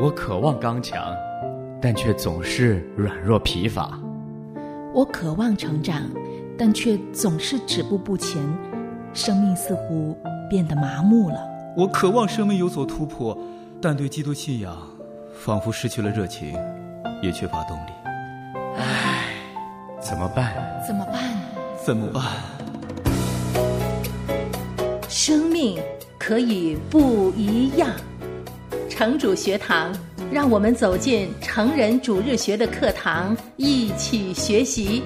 我渴望刚强，但却总是软弱疲乏。我渴望成长，但却总是止步不前，生命似乎变得麻木了。我渴望生命有所突破，但对基督信仰仿佛失去了热情，也缺乏动力。唉，怎么办？怎么办？怎么办？生命可以不一样。城主学堂，让我们走进成人主日学的课堂，一起学习，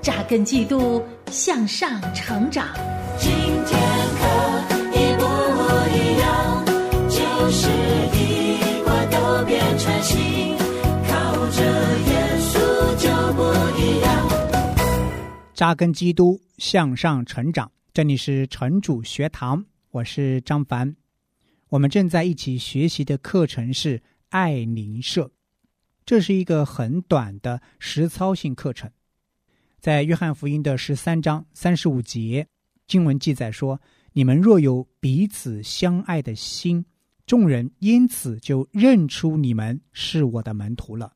扎根基督，向上成长。今天可一不一样，就是一块都变成新，靠着耶稣就不一样。扎根基督，向上成长。这里是城主学堂，我是张凡。我们正在一起学习的课程是爱灵社，这是一个很短的实操性课程。在约翰福音的十三章三十五节，经文记载说：“你们若有彼此相爱的心，众人因此就认出你们是我的门徒了。”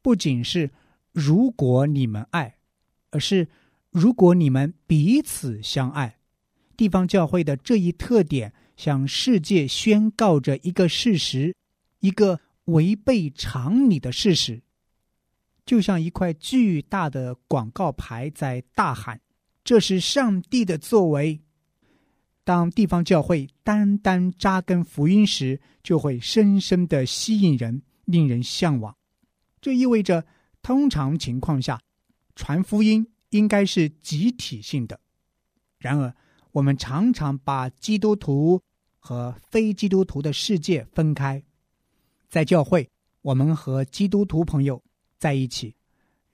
不仅是如果你们爱，而是如果你们彼此相爱。地方教会的这一特点。向世界宣告着一个事实，一个违背常理的事实，就像一块巨大的广告牌在大喊：“这是上帝的作为。”当地方教会单单扎根福音时，就会深深的吸引人，令人向往。这意味着，通常情况下，传福音应该是集体性的。然而，我们常常把基督徒和非基督徒的世界分开，在教会，我们和基督徒朋友在一起；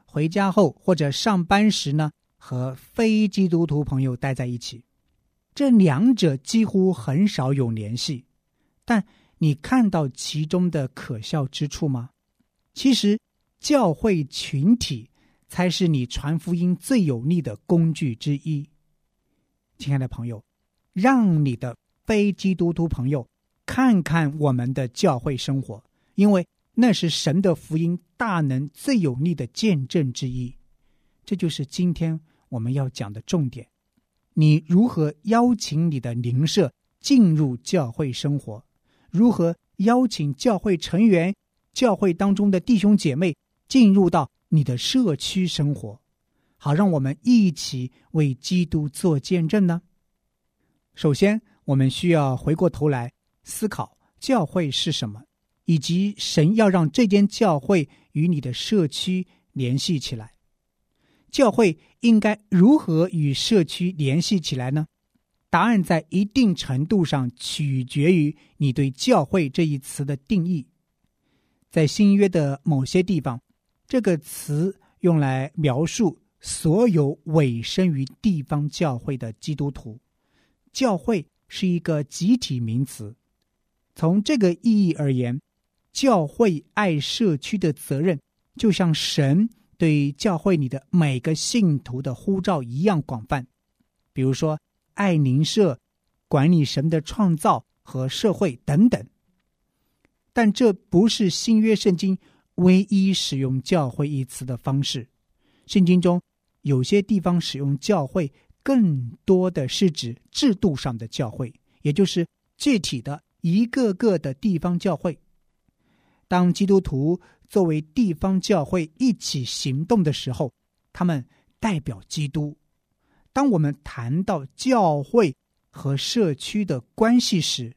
回家后或者上班时呢，和非基督徒朋友待在一起。这两者几乎很少有联系。但你看到其中的可笑之处吗？其实，教会群体才是你传福音最有力的工具之一。亲爱的朋友，让你的。非基督徒朋友，看看我们的教会生活，因为那是神的福音大能最有力的见证之一。这就是今天我们要讲的重点：你如何邀请你的邻舍进入教会生活？如何邀请教会成员、教会当中的弟兄姐妹进入到你的社区生活，好让我们一起为基督做见证呢？首先。我们需要回过头来思考教会是什么，以及神要让这间教会与你的社区联系起来。教会应该如何与社区联系起来呢？答案在一定程度上取决于你对“教会”这一词的定义。在新约的某些地方，这个词用来描述所有委身于地方教会的基督徒。教会。是一个集体名词。从这个意义而言，教会爱社区的责任，就像神对教会里的每个信徒的呼召一样广泛。比如说，爱邻舍、管理神的创造和社会等等。但这不是新约圣经唯一使用“教会”一词的方式。圣经中有些地方使用“教会”。更多的是指制度上的教会，也就是具体的一个个的地方教会。当基督徒作为地方教会一起行动的时候，他们代表基督。当我们谈到教会和社区的关系时，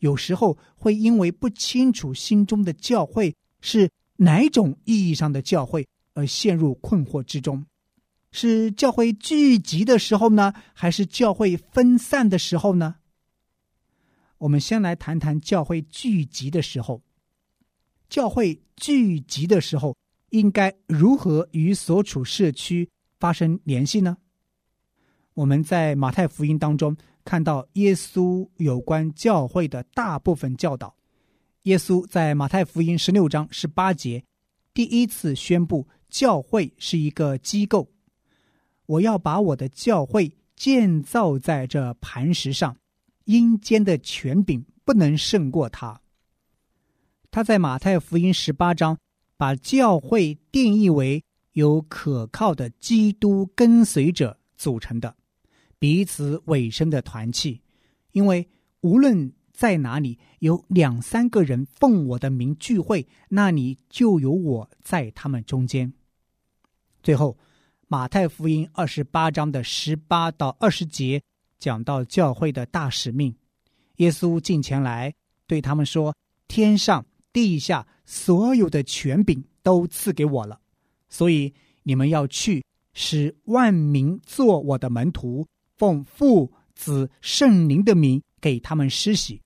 有时候会因为不清楚心中的教会是哪种意义上的教会而陷入困惑之中。是教会聚集的时候呢，还是教会分散的时候呢？我们先来谈谈教会聚集的时候。教会聚集的时候，应该如何与所处社区发生联系呢？我们在马太福音当中看到耶稣有关教会的大部分教导。耶稣在马太福音十六章十八节第一次宣布，教会是一个机构。我要把我的教会建造在这磐石上，阴间的权柄不能胜过他。他在马太福音十八章把教会定义为由可靠的基督跟随者组成的彼此委身的团契，因为无论在哪里有两三个人奉我的名聚会，那里就有我在他们中间。最后，马太福音二十八章的十八到二十节讲到教会的大使命。耶稣进前来对他们说：“天上地下所有的权柄都赐给我了，所以你们要去，使万民做我的门徒，奉父、子、圣灵的名给他们施洗。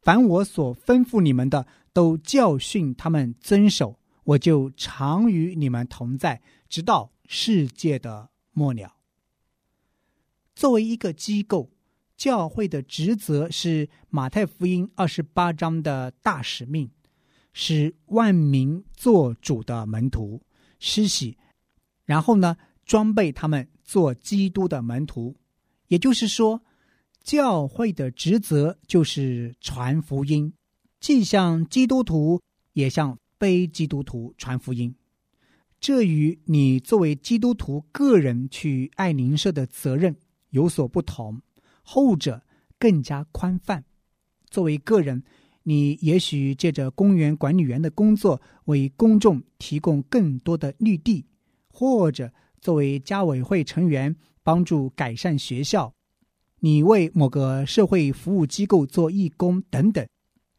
凡我所吩咐你们的，都教训他们遵守。我就常与你们同在，直到世界的末了。”作为一个机构。教会的职责是马太福音二十八章的大使命，使万民做主的门徒，施洗，然后呢，装备他们做基督的门徒。也就是说，教会的职责就是传福音，既向基督徒，也向非基督徒传福音。这与你作为基督徒个人去爱邻舍的责任有所不同。后者更加宽泛。作为个人，你也许借着公园管理员的工作为公众提供更多的绿地，或者作为家委会成员帮助改善学校，你为某个社会服务机构做义工等等，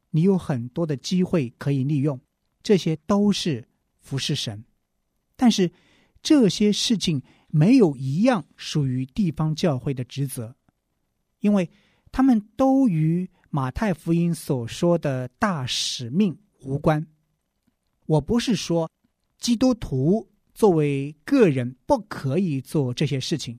你有很多的机会可以利用，这些都是服侍神。但是这些事情没有一样属于地方教会的职责。因为他们都与马太福音所说的大使命无关。我不是说基督徒作为个人不可以做这些事情，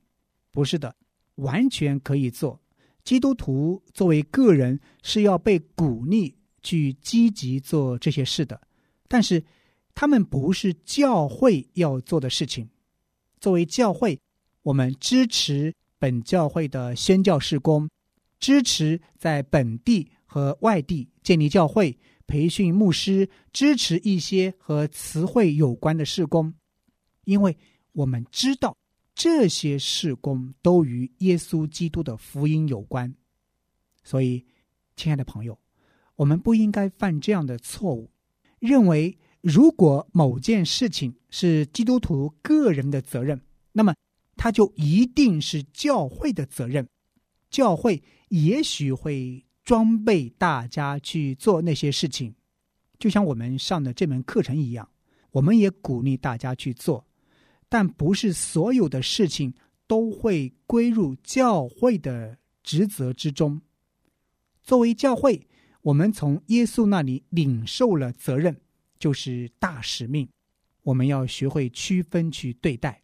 不是的，完全可以做。基督徒作为个人是要被鼓励去积极做这些事的，但是他们不是教会要做的事情。作为教会，我们支持。本教会的宣教事工，支持在本地和外地建立教会、培训牧师，支持一些和词汇有关的事工，因为我们知道这些事工都与耶稣基督的福音有关。所以，亲爱的朋友，我们不应该犯这样的错误，认为如果某件事情是基督徒个人的责任，那么。他就一定是教会的责任，教会也许会装备大家去做那些事情，就像我们上的这门课程一样，我们也鼓励大家去做，但不是所有的事情都会归入教会的职责之中。作为教会，我们从耶稣那里领受了责任，就是大使命，我们要学会区分去对待。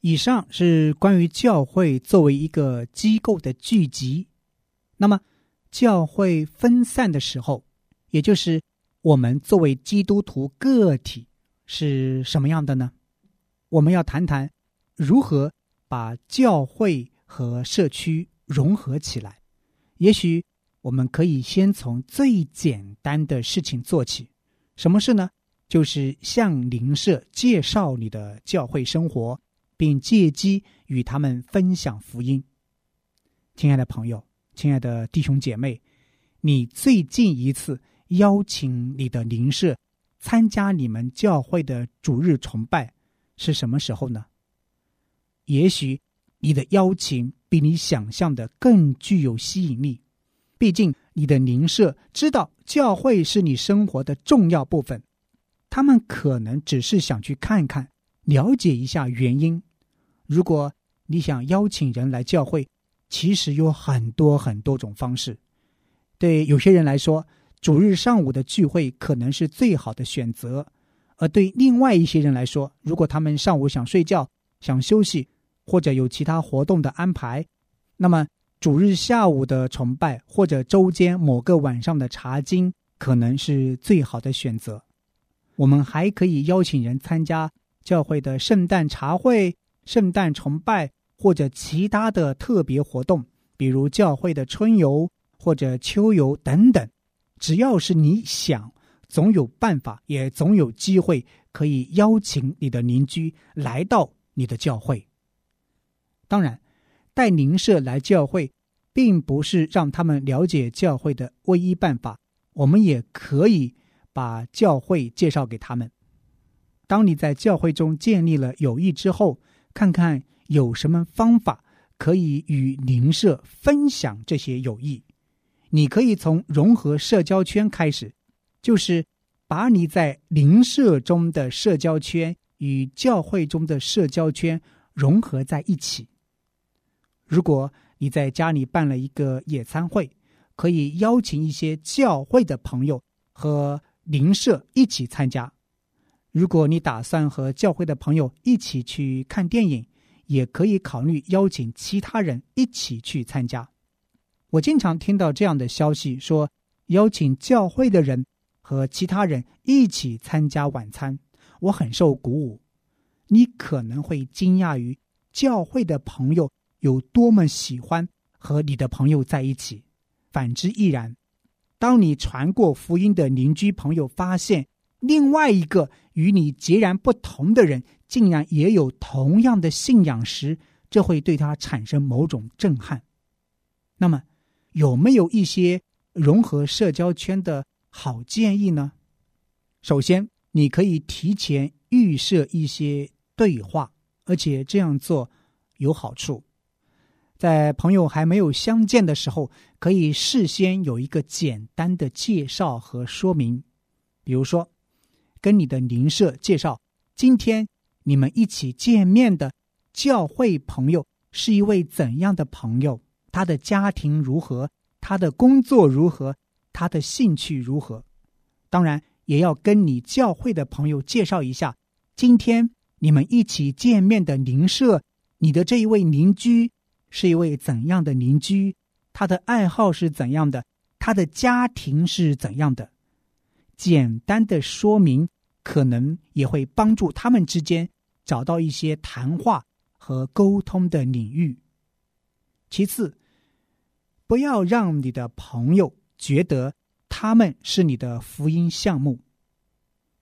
以上是关于教会作为一个机构的聚集。那么，教会分散的时候，也就是我们作为基督徒个体是什么样的呢？我们要谈谈如何把教会和社区融合起来。也许我们可以先从最简单的事情做起。什么事呢？就是向邻舍介绍你的教会生活。并借机与他们分享福音。亲爱的朋友，亲爱的弟兄姐妹，你最近一次邀请你的邻舍参加你们教会的主日崇拜是什么时候呢？也许你的邀请比你想象的更具有吸引力。毕竟你的邻舍知道教会是你生活的重要部分，他们可能只是想去看看，了解一下原因。如果你想邀请人来教会，其实有很多很多种方式。对有些人来说，主日上午的聚会可能是最好的选择；而对另外一些人来说，如果他们上午想睡觉、想休息，或者有其他活动的安排，那么主日下午的崇拜或者周间某个晚上的查经可能是最好的选择。我们还可以邀请人参加教会的圣诞茶会。圣诞崇拜或者其他的特别活动，比如教会的春游或者秋游等等，只要是你想，总有办法，也总有机会可以邀请你的邻居来到你的教会。当然，带邻舍来教会，并不是让他们了解教会的唯一办法。我们也可以把教会介绍给他们。当你在教会中建立了友谊之后，看看有什么方法可以与邻舍分享这些友谊。你可以从融合社交圈开始，就是把你在邻舍中的社交圈与教会中的社交圈融合在一起。如果你在家里办了一个野餐会，可以邀请一些教会的朋友和邻舍一起参加。如果你打算和教会的朋友一起去看电影，也可以考虑邀请其他人一起去参加。我经常听到这样的消息，说邀请教会的人和其他人一起参加晚餐，我很受鼓舞。你可能会惊讶于教会的朋友有多么喜欢和你的朋友在一起，反之亦然。当你传过福音的邻居朋友发现另外一个与你截然不同的人竟然也有同样的信仰时，这会对他产生某种震撼。那么。有没有一些融合社交圈的好建议呢？首先，你可以提前预设一些对话，而且这样做有好处。在朋友还没有相见的时候，可以事先有一个简单的介绍和说明。比如说，跟你的邻舍介绍，今天你们一起见面的教会朋友是一位怎样的朋友。他的家庭如何？他的工作如何？他的兴趣如何？当然，也要跟你教会的朋友介绍一下。今天你们一起见面的邻舍，你的这一位邻居是一位怎样的邻居？他的爱好是怎样的？他的家庭是怎样的？简单的说明，可能也会帮助他们之间找到一些谈话和沟通的领域。其次，不要让你的朋友觉得他们是你的福音项目。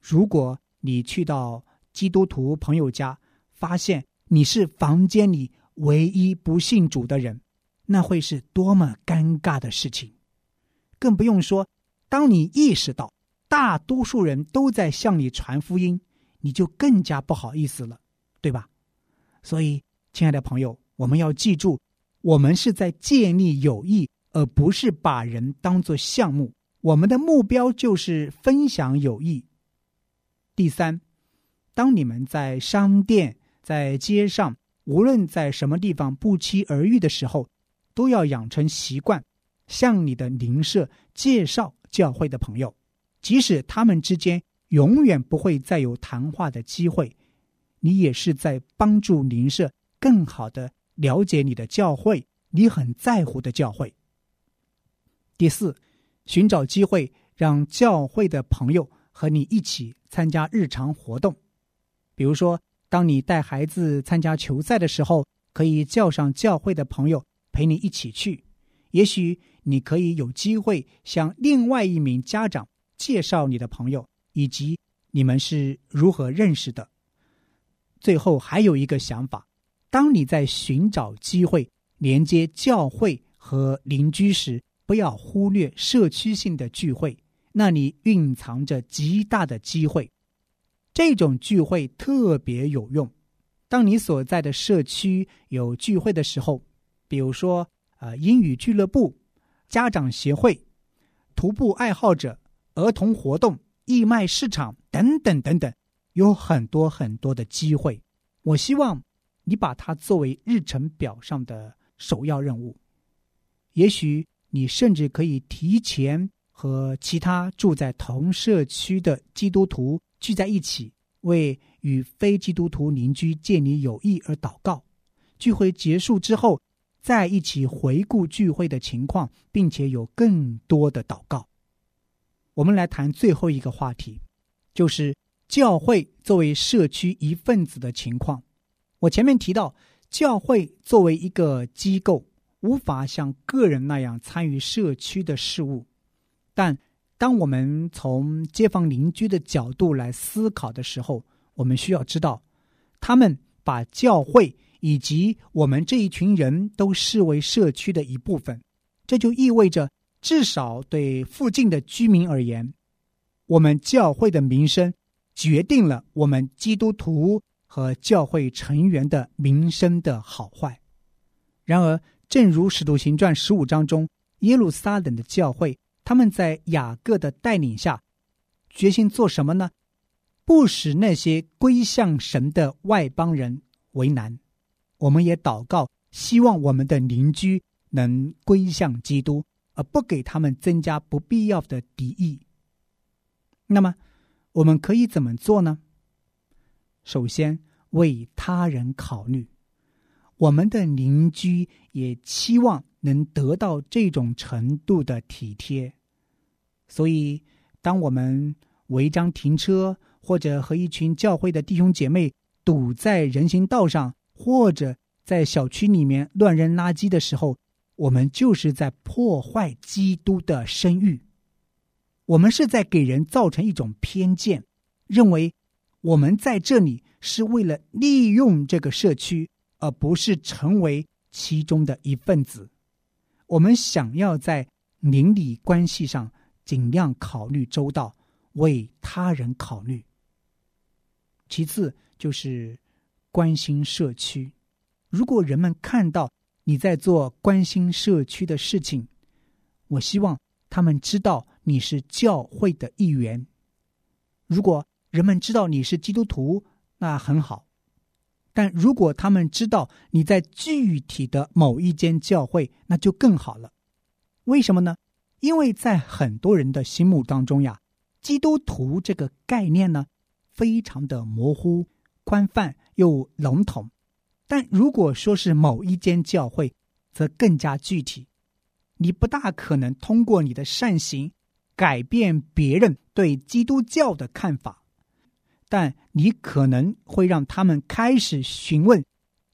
如果你去到基督徒朋友家，发现你是房间里唯一不信主的人，那会是多么尴尬的事情！更不用说，当你意识到大多数人都在向你传福音，你就更加不好意思了，对吧？所以，亲爱的朋友，我们要记住。我们是在建立友谊，而不是把人当作项目。我们的目标就是分享友谊。第三，当你们在商店、在街上，无论在什么地方不期而遇的时候，都要养成习惯，向你的邻舍介绍教会的朋友，即使他们之间永远不会再有谈话的机会，你也是在帮助邻舍更好的。了解你的教会，你很在乎的教会。第四，寻找机会让教会的朋友和你一起参加日常活动，比如说，当你带孩子参加球赛的时候，可以叫上教会的朋友陪你一起去。也许你可以有机会向另外一名家长介绍你的朋友以及你们是如何认识的。最后还有一个想法。当你在寻找机会连接教会和邻居时，不要忽略社区性的聚会，那里蕴藏着极大的机会。这种聚会特别有用。当你所在的社区有聚会的时候，比如说呃英语俱乐部、家长协会、徒步爱好者、儿童活动、义卖市场等等等等，有很多很多的机会。我希望。你把它作为日程表上的首要任务，也许你甚至可以提前和其他住在同社区的基督徒聚在一起，为与非基督徒邻居建立友谊而祷告。聚会结束之后，再一起回顾聚会的情况，并且有更多的祷告。我们来谈最后一个话题，就是教会作为社区一份子的情况。我前面提到，教会作为一个机构，无法像个人那样参与社区的事务，但当我们从街坊邻居的角度来思考的时候，我们需要知道，他们把教会以及我们这一群人都视为社区的一部分。这就意味着，至少对附近的居民而言，我们教会的名声决定了我们基督徒和教会成员的名声的好坏。然而，正如《使徒行传》十五章中，耶路撒冷的教会。他们在雅各的带领下，决心做什么呢？不使那些归向神的外邦人为难。我们也祷告，希望我们的邻居能归向基督，而不给他们增加不必要的敌意。那么，我们可以怎么做呢？首先，为他人考虑，我们的邻居也期望能得到这种程度的体贴。所以，当我们违章停车，或者和一群教会的弟兄姐妹堵在人行道上，或者在小区里面乱扔垃圾的时候，我们就是在破坏基督的声誉。我们是在给人造成一种偏见，认为我们在这里是为了利用这个社区，而不是成为其中的一份子。我们想要在邻里关系上。尽量考虑周到，为他人考虑。其次就是关心社区。如果人们看到你在做关心社区的事情，我希望他们知道你是教会的一员。如果人们知道你是基督徒，那很好；但如果他们知道你在具体的某一间教会，那就更好了。为什么呢？因为在很多人的心目当中呀，基督徒这个概念呢，非常的模糊、宽泛又笼统。但如果说是某一间教会，则更加具体。你不大可能通过你的善行改变别人对基督教的看法，但你可能会让他们开始询问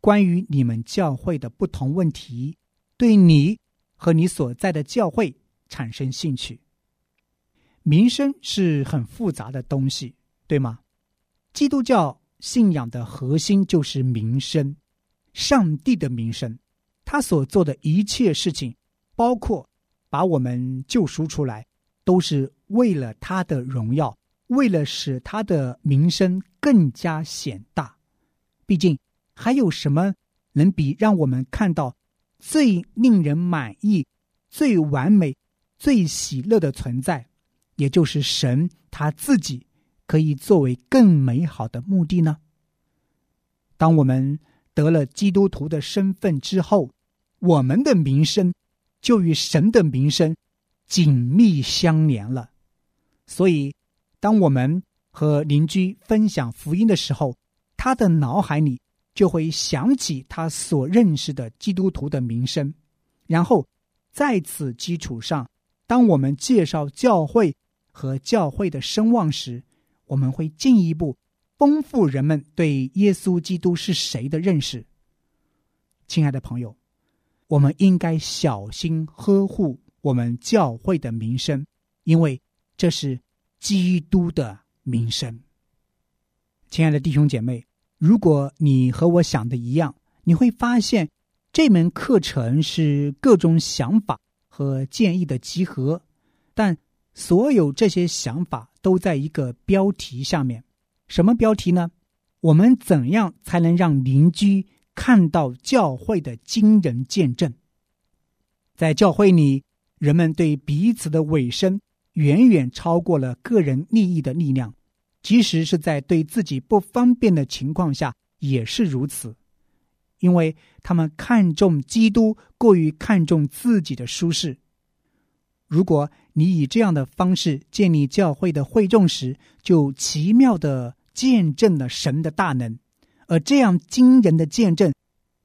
关于你们教会的不同问题，对你和你所在的教会。产生兴趣，名声是很复杂的东西，对吗？基督教信仰的核心就是名声，上帝的名声，他所做的一切事情，包括把我们救赎出来，都是为了他的荣耀，为了使他的名声更加显大。毕竟，还有什么能比让我们看到最令人满意、最完美？最喜乐的存在，也就是神他自己，可以作为更美好的目的呢。当我们得了基督徒的身份之后，我们的名声就与神的名声紧密相连了。所以，当我们和邻居分享福音的时候，他的脑海里就会想起他所认识的基督徒的名声，然后在此基础上。当我们介绍教会和教会的声望时，我们会进一步丰富人们对耶稣基督是谁的认识。亲爱的朋友，我们应该小心呵护我们教会的名声，因为这是基督的名声。亲爱的弟兄姐妹，如果你和我想的一样，你会发现这门课程是各种想法。和建议的集合，但所有这些想法都在一个标题下面。什么标题呢？我们怎样才能让邻居看到教会的惊人见证？在教会里，人们对彼此的委身远远超过了个人利益的力量，即使是在对自己不方便的情况下也是如此。因为他们看重基督，过于看重自己的舒适。如果你以这样的方式建立教会的会众时，就奇妙的见证了神的大能。而这样惊人的见证，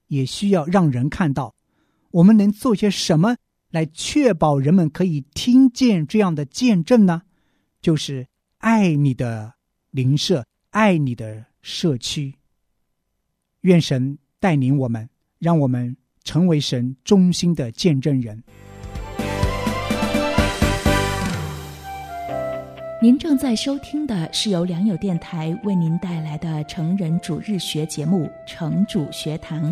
也需要让人看到。我们能做些什么来确保人们可以听见这样的见证呢？就是爱你的邻舍，爱你的社区。愿神。带领我们，让我们成为神忠心的见证人。您正在收听的是由良友电台为您带来的成人主日学节目《成主学堂》，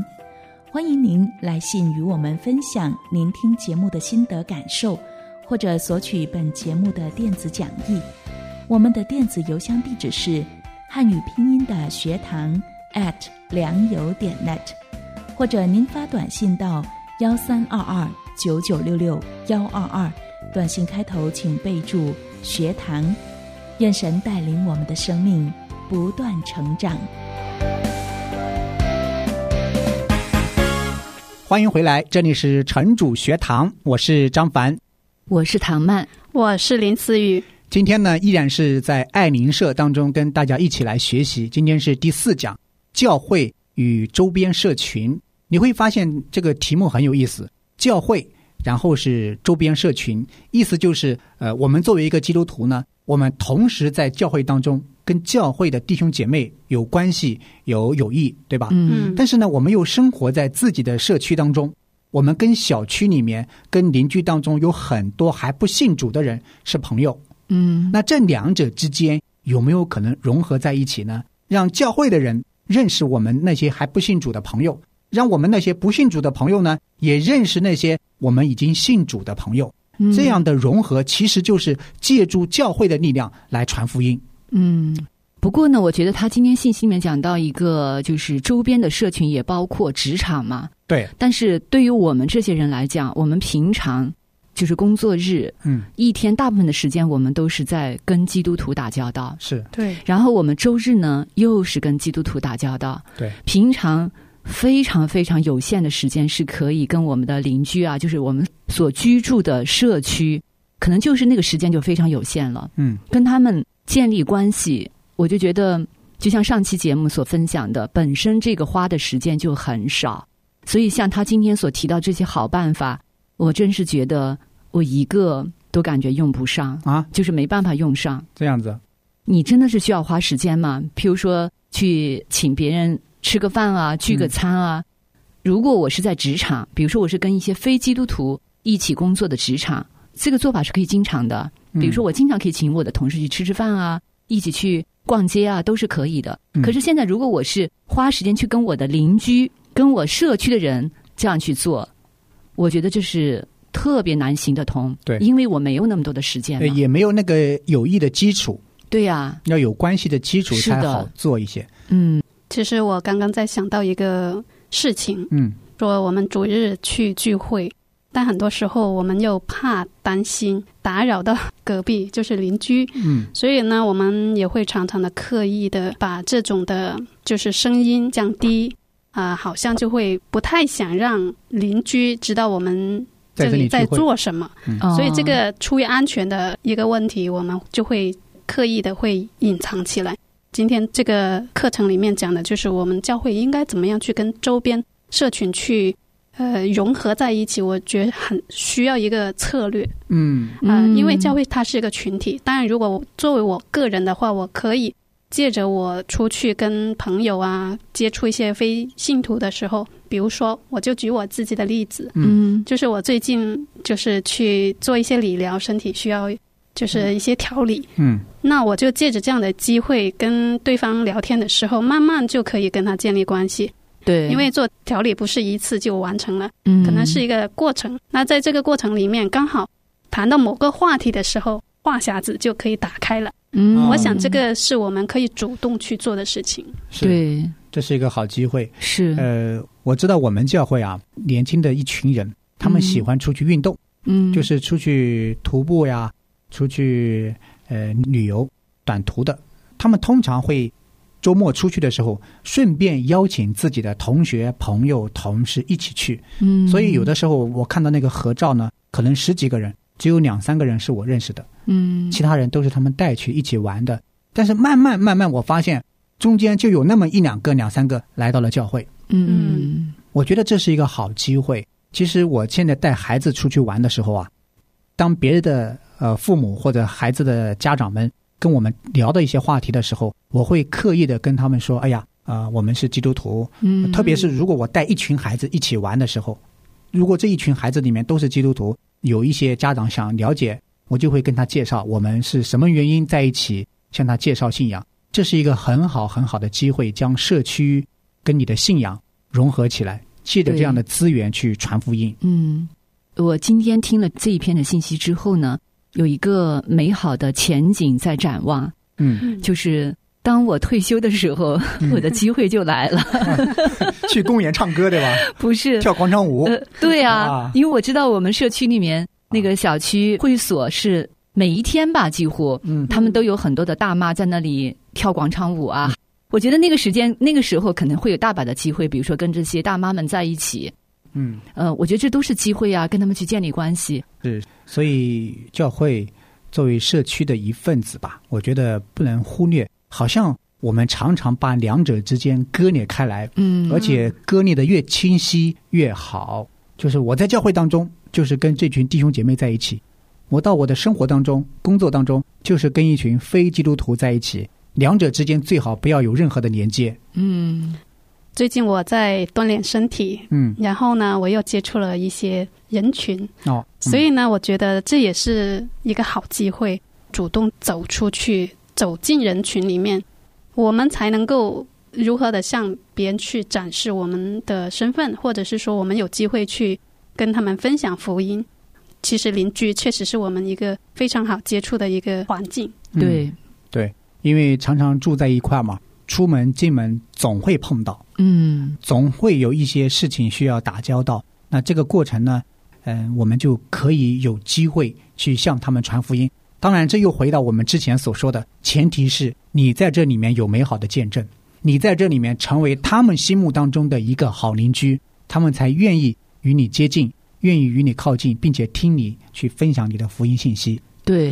欢迎您来信与我们分享您听节目的心得感受，或者索取本节目的电子讲义。我们的电子邮箱地址是汉语拼音的学堂 at 良友点 net，或者您发短信到幺三二二九九六六幺二二，短信开头请备注。学堂，愿神带领我们的生命不断成长。欢迎回来，这里是城主学堂，我是张凡，我是唐曼，我是林思雨。今天呢，依然是在爱邻社当中跟大家一起来学习。今天是第四讲，教会与周边社群。你会发现这个题目很有意思，教会。然后是周边社群，意思就是，呃，我们作为一个基督徒呢，我们同时在教会当中跟教会的弟兄姐妹有关系、有友谊，对吧？嗯。但是呢，我们又生活在自己的社区当中，我们跟小区里面、跟邻居当中有很多还不信主的人是朋友。嗯。那这两者之间有没有可能融合在一起呢？让教会的人认识我们那些还不信主的朋友？让我们那些不信主的朋友呢，也认识那些我们已经信主的朋友。这样的融合，其实就是借助教会的力量来传福音。嗯，不过呢，我觉得他今天信息里面讲到一个，就是周边的社群也包括职场嘛。对。但是对于我们这些人来讲，我们平常就是工作日，嗯，一天大部分的时间我们都是在跟基督徒打交道。是对。然后我们周日呢，又是跟基督徒打交道。对。平常。非常非常有限的时间是可以跟我们的邻居啊，就是我们所居住的社区，可能就是那个时间就非常有限了。嗯，跟他们建立关系，我就觉得，就像上期节目所分享的，本身这个花的时间就很少，所以像他今天所提到这些好办法，我真是觉得我一个都感觉用不上啊，就是没办法用上。这样子，你真的是需要花时间吗？譬如说去请别人。吃个饭啊，聚个餐啊。如果我是在职场，比如说我是跟一些非基督徒一起工作的职场，这个做法是可以经常的。比如说我经常可以请我的同事去吃吃饭啊，一起去逛街啊，都是可以的。可是现在如果我是花时间去跟我的邻居、跟我社区的人这样去做，我觉得这是特别难行得通。对，因为我没有那么多的时间，也没有那个有益的基础。对呀，要有关系的基础才好做一些。嗯。其实我刚刚在想到一个事情，嗯，说我们逐日去聚会，但很多时候我们又怕担心打扰到隔壁，就是邻居，嗯，所以呢，我们也会常常的刻意的把这种的，就是声音降低，啊，好像就会不太想让邻居知道我们这里在做什么，所以这个出于安全的一个问题，我们就会刻意的会隐藏起来。今天这个课程里面讲的就是我们教会应该怎么样去跟周边社群去呃融合在一起，我觉得很需要一个策略。嗯啊，因为教会它是一个群体，当然如果作为我个人的话，我可以借着我出去跟朋友啊接触一些非信徒的时候，比如说我就举我自己的例子，嗯，就是我最近就是去做一些理疗，身体需要。就是一些调理，嗯，那我就借着这样的机会跟对方聊天的时候，慢慢就可以跟他建立关系。对，因为做调理不是一次就完成了，嗯，可能是一个过程。那在这个过程里面，刚好谈到某个话题的时候，话匣子就可以打开了。嗯，我想这个是我们可以主动去做的事情。对，这是一个好机会。是，呃，我知道我们教会啊，年轻的一群人，他们喜欢出去运动，嗯，就是出去徒步呀。出去呃旅游短途的，他们通常会周末出去的时候，顺便邀请自己的同学、朋友、同事一起去。嗯，所以有的时候我看到那个合照呢，可能十几个人，只有两三个人是我认识的，嗯，其他人都是他们带去一起玩的。但是慢慢慢慢，我发现中间就有那么一两个、两三个来到了教会。嗯，我觉得这是一个好机会。其实我现在带孩子出去玩的时候啊，当别人的。呃，父母或者孩子的家长们跟我们聊的一些话题的时候，我会刻意的跟他们说：“哎呀，啊，我们是基督徒。”嗯，特别是如果我带一群孩子一起玩的时候，如果这一群孩子里面都是基督徒，有一些家长想了解我就会跟他介绍我们是什么原因在一起，向他介绍信仰。这是一个很好很好的机会，将社区跟你的信仰融合起来，借着这样的资源去传福音。嗯，我今天听了这一篇的信息之后呢，有一个美好的前景在展望。嗯，就是当我退休的时候，我的机会就来了，去公园唱歌对吧？不是跳广场舞？呃，对啊，因为我知道我们社区里面那个小区会所是每一天吧，几乎，嗯，他们都有很多的大妈在那里。跳广场舞啊！我觉得那个时间、那个时候可能会有大把的机会，比如说跟这些大妈们在一起。嗯，呃，我觉得这都是机会啊，跟他们去建立关系。是，所以教会作为社区的一份子吧，我觉得不能忽略。好像我们常常把两者之间割裂开来，嗯，而且割裂的越清晰越好。就是我在教会当中，就是跟这群弟兄姐妹在一起；我到我的生活当中、工作当中，就是跟一群非基督徒在一起。两者之间最好不要有任何的连接。嗯，最近我在锻炼身体，嗯，然后呢，我又接触了一些人群，哦，所以呢，我觉得这也是一个好机会，主动走出去，走进人群里面，我们才能够如何的向别人去展示我们的身份，或者是说我们有机会去跟他们分享福音。其实邻居确实是我们一个非常好接触的一个环境。对，对。因为常常住在一块嘛，出门进门总会碰到，嗯，总会有一些事情需要打交道。那这个过程呢，嗯，我们就可以有机会去向他们传福音。当然，这又回到我们之前所说的，前提是你在这里面有美好的见证，你在这里面成为他们心目当中的一个好邻居，他们才愿意与你接近，愿意与你靠近，并且听你去分享你的福音信息。对。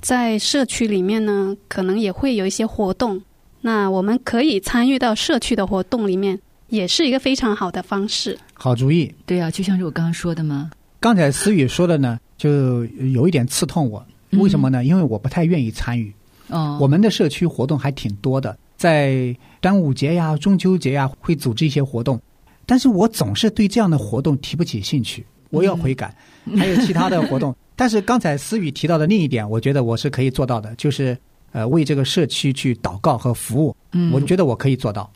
在社区里面呢，可能也会有一些活动，那我们可以参与到社区的活动里面，也是一个非常好的方式。好主意，对啊，就像是我刚刚说的嘛。刚才思雨说的呢，就有一点刺痛我。为什么呢？因为我不太愿意参与。哦，我们的社区活动还挺多的，在端午节呀、中秋节呀，会组织一些活动，但是我总是对这样的活动提不起兴趣，我要悔改。还有其他的活动。但是刚才思雨提到的另一点，我觉得我是可以做到的，就是呃为这个社区去祷告和服务。嗯，我觉得我可以做到。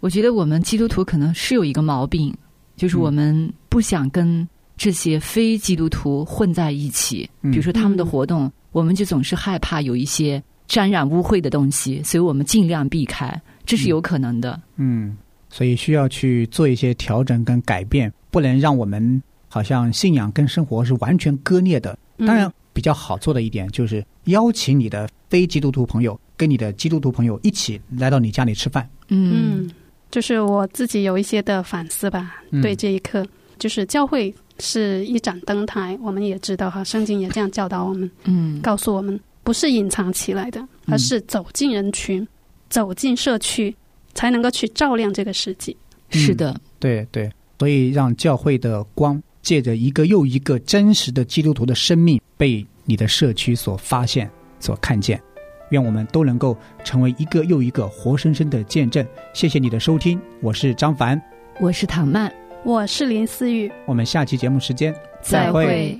我觉得我们基督徒可能是有一个毛病，就是我们不想跟这些非基督徒混在一起。比如说他们的活动，我们就总是害怕有一些沾染污秽的东西，所以我们尽量避开，这是有可能的。嗯，所以需要去做一些调整跟改变，不能让我们好像信仰跟生活是完全割裂的。当然，比较好做的一点就是邀请你的非基督徒朋友跟你的基督徒朋友一起来到你家里吃饭。嗯，就是我自己有一些的反思吧。对这一刻，就是教会是一盏灯台，我们也知道哈，圣经也这样教导我们。嗯，告诉我们不是隐藏起来的，而是走进人群、走进社区，才能够去照亮这个世界。是的，对对，所以让教会的光。借着一个又一个真实的基督徒的生命被你的社区所发现、所看见，愿我们都能够成为一个又一个活生生的见证。谢谢你的收听，我是张凡，我是唐曼，我是林思雨，我们下期节目时间再会。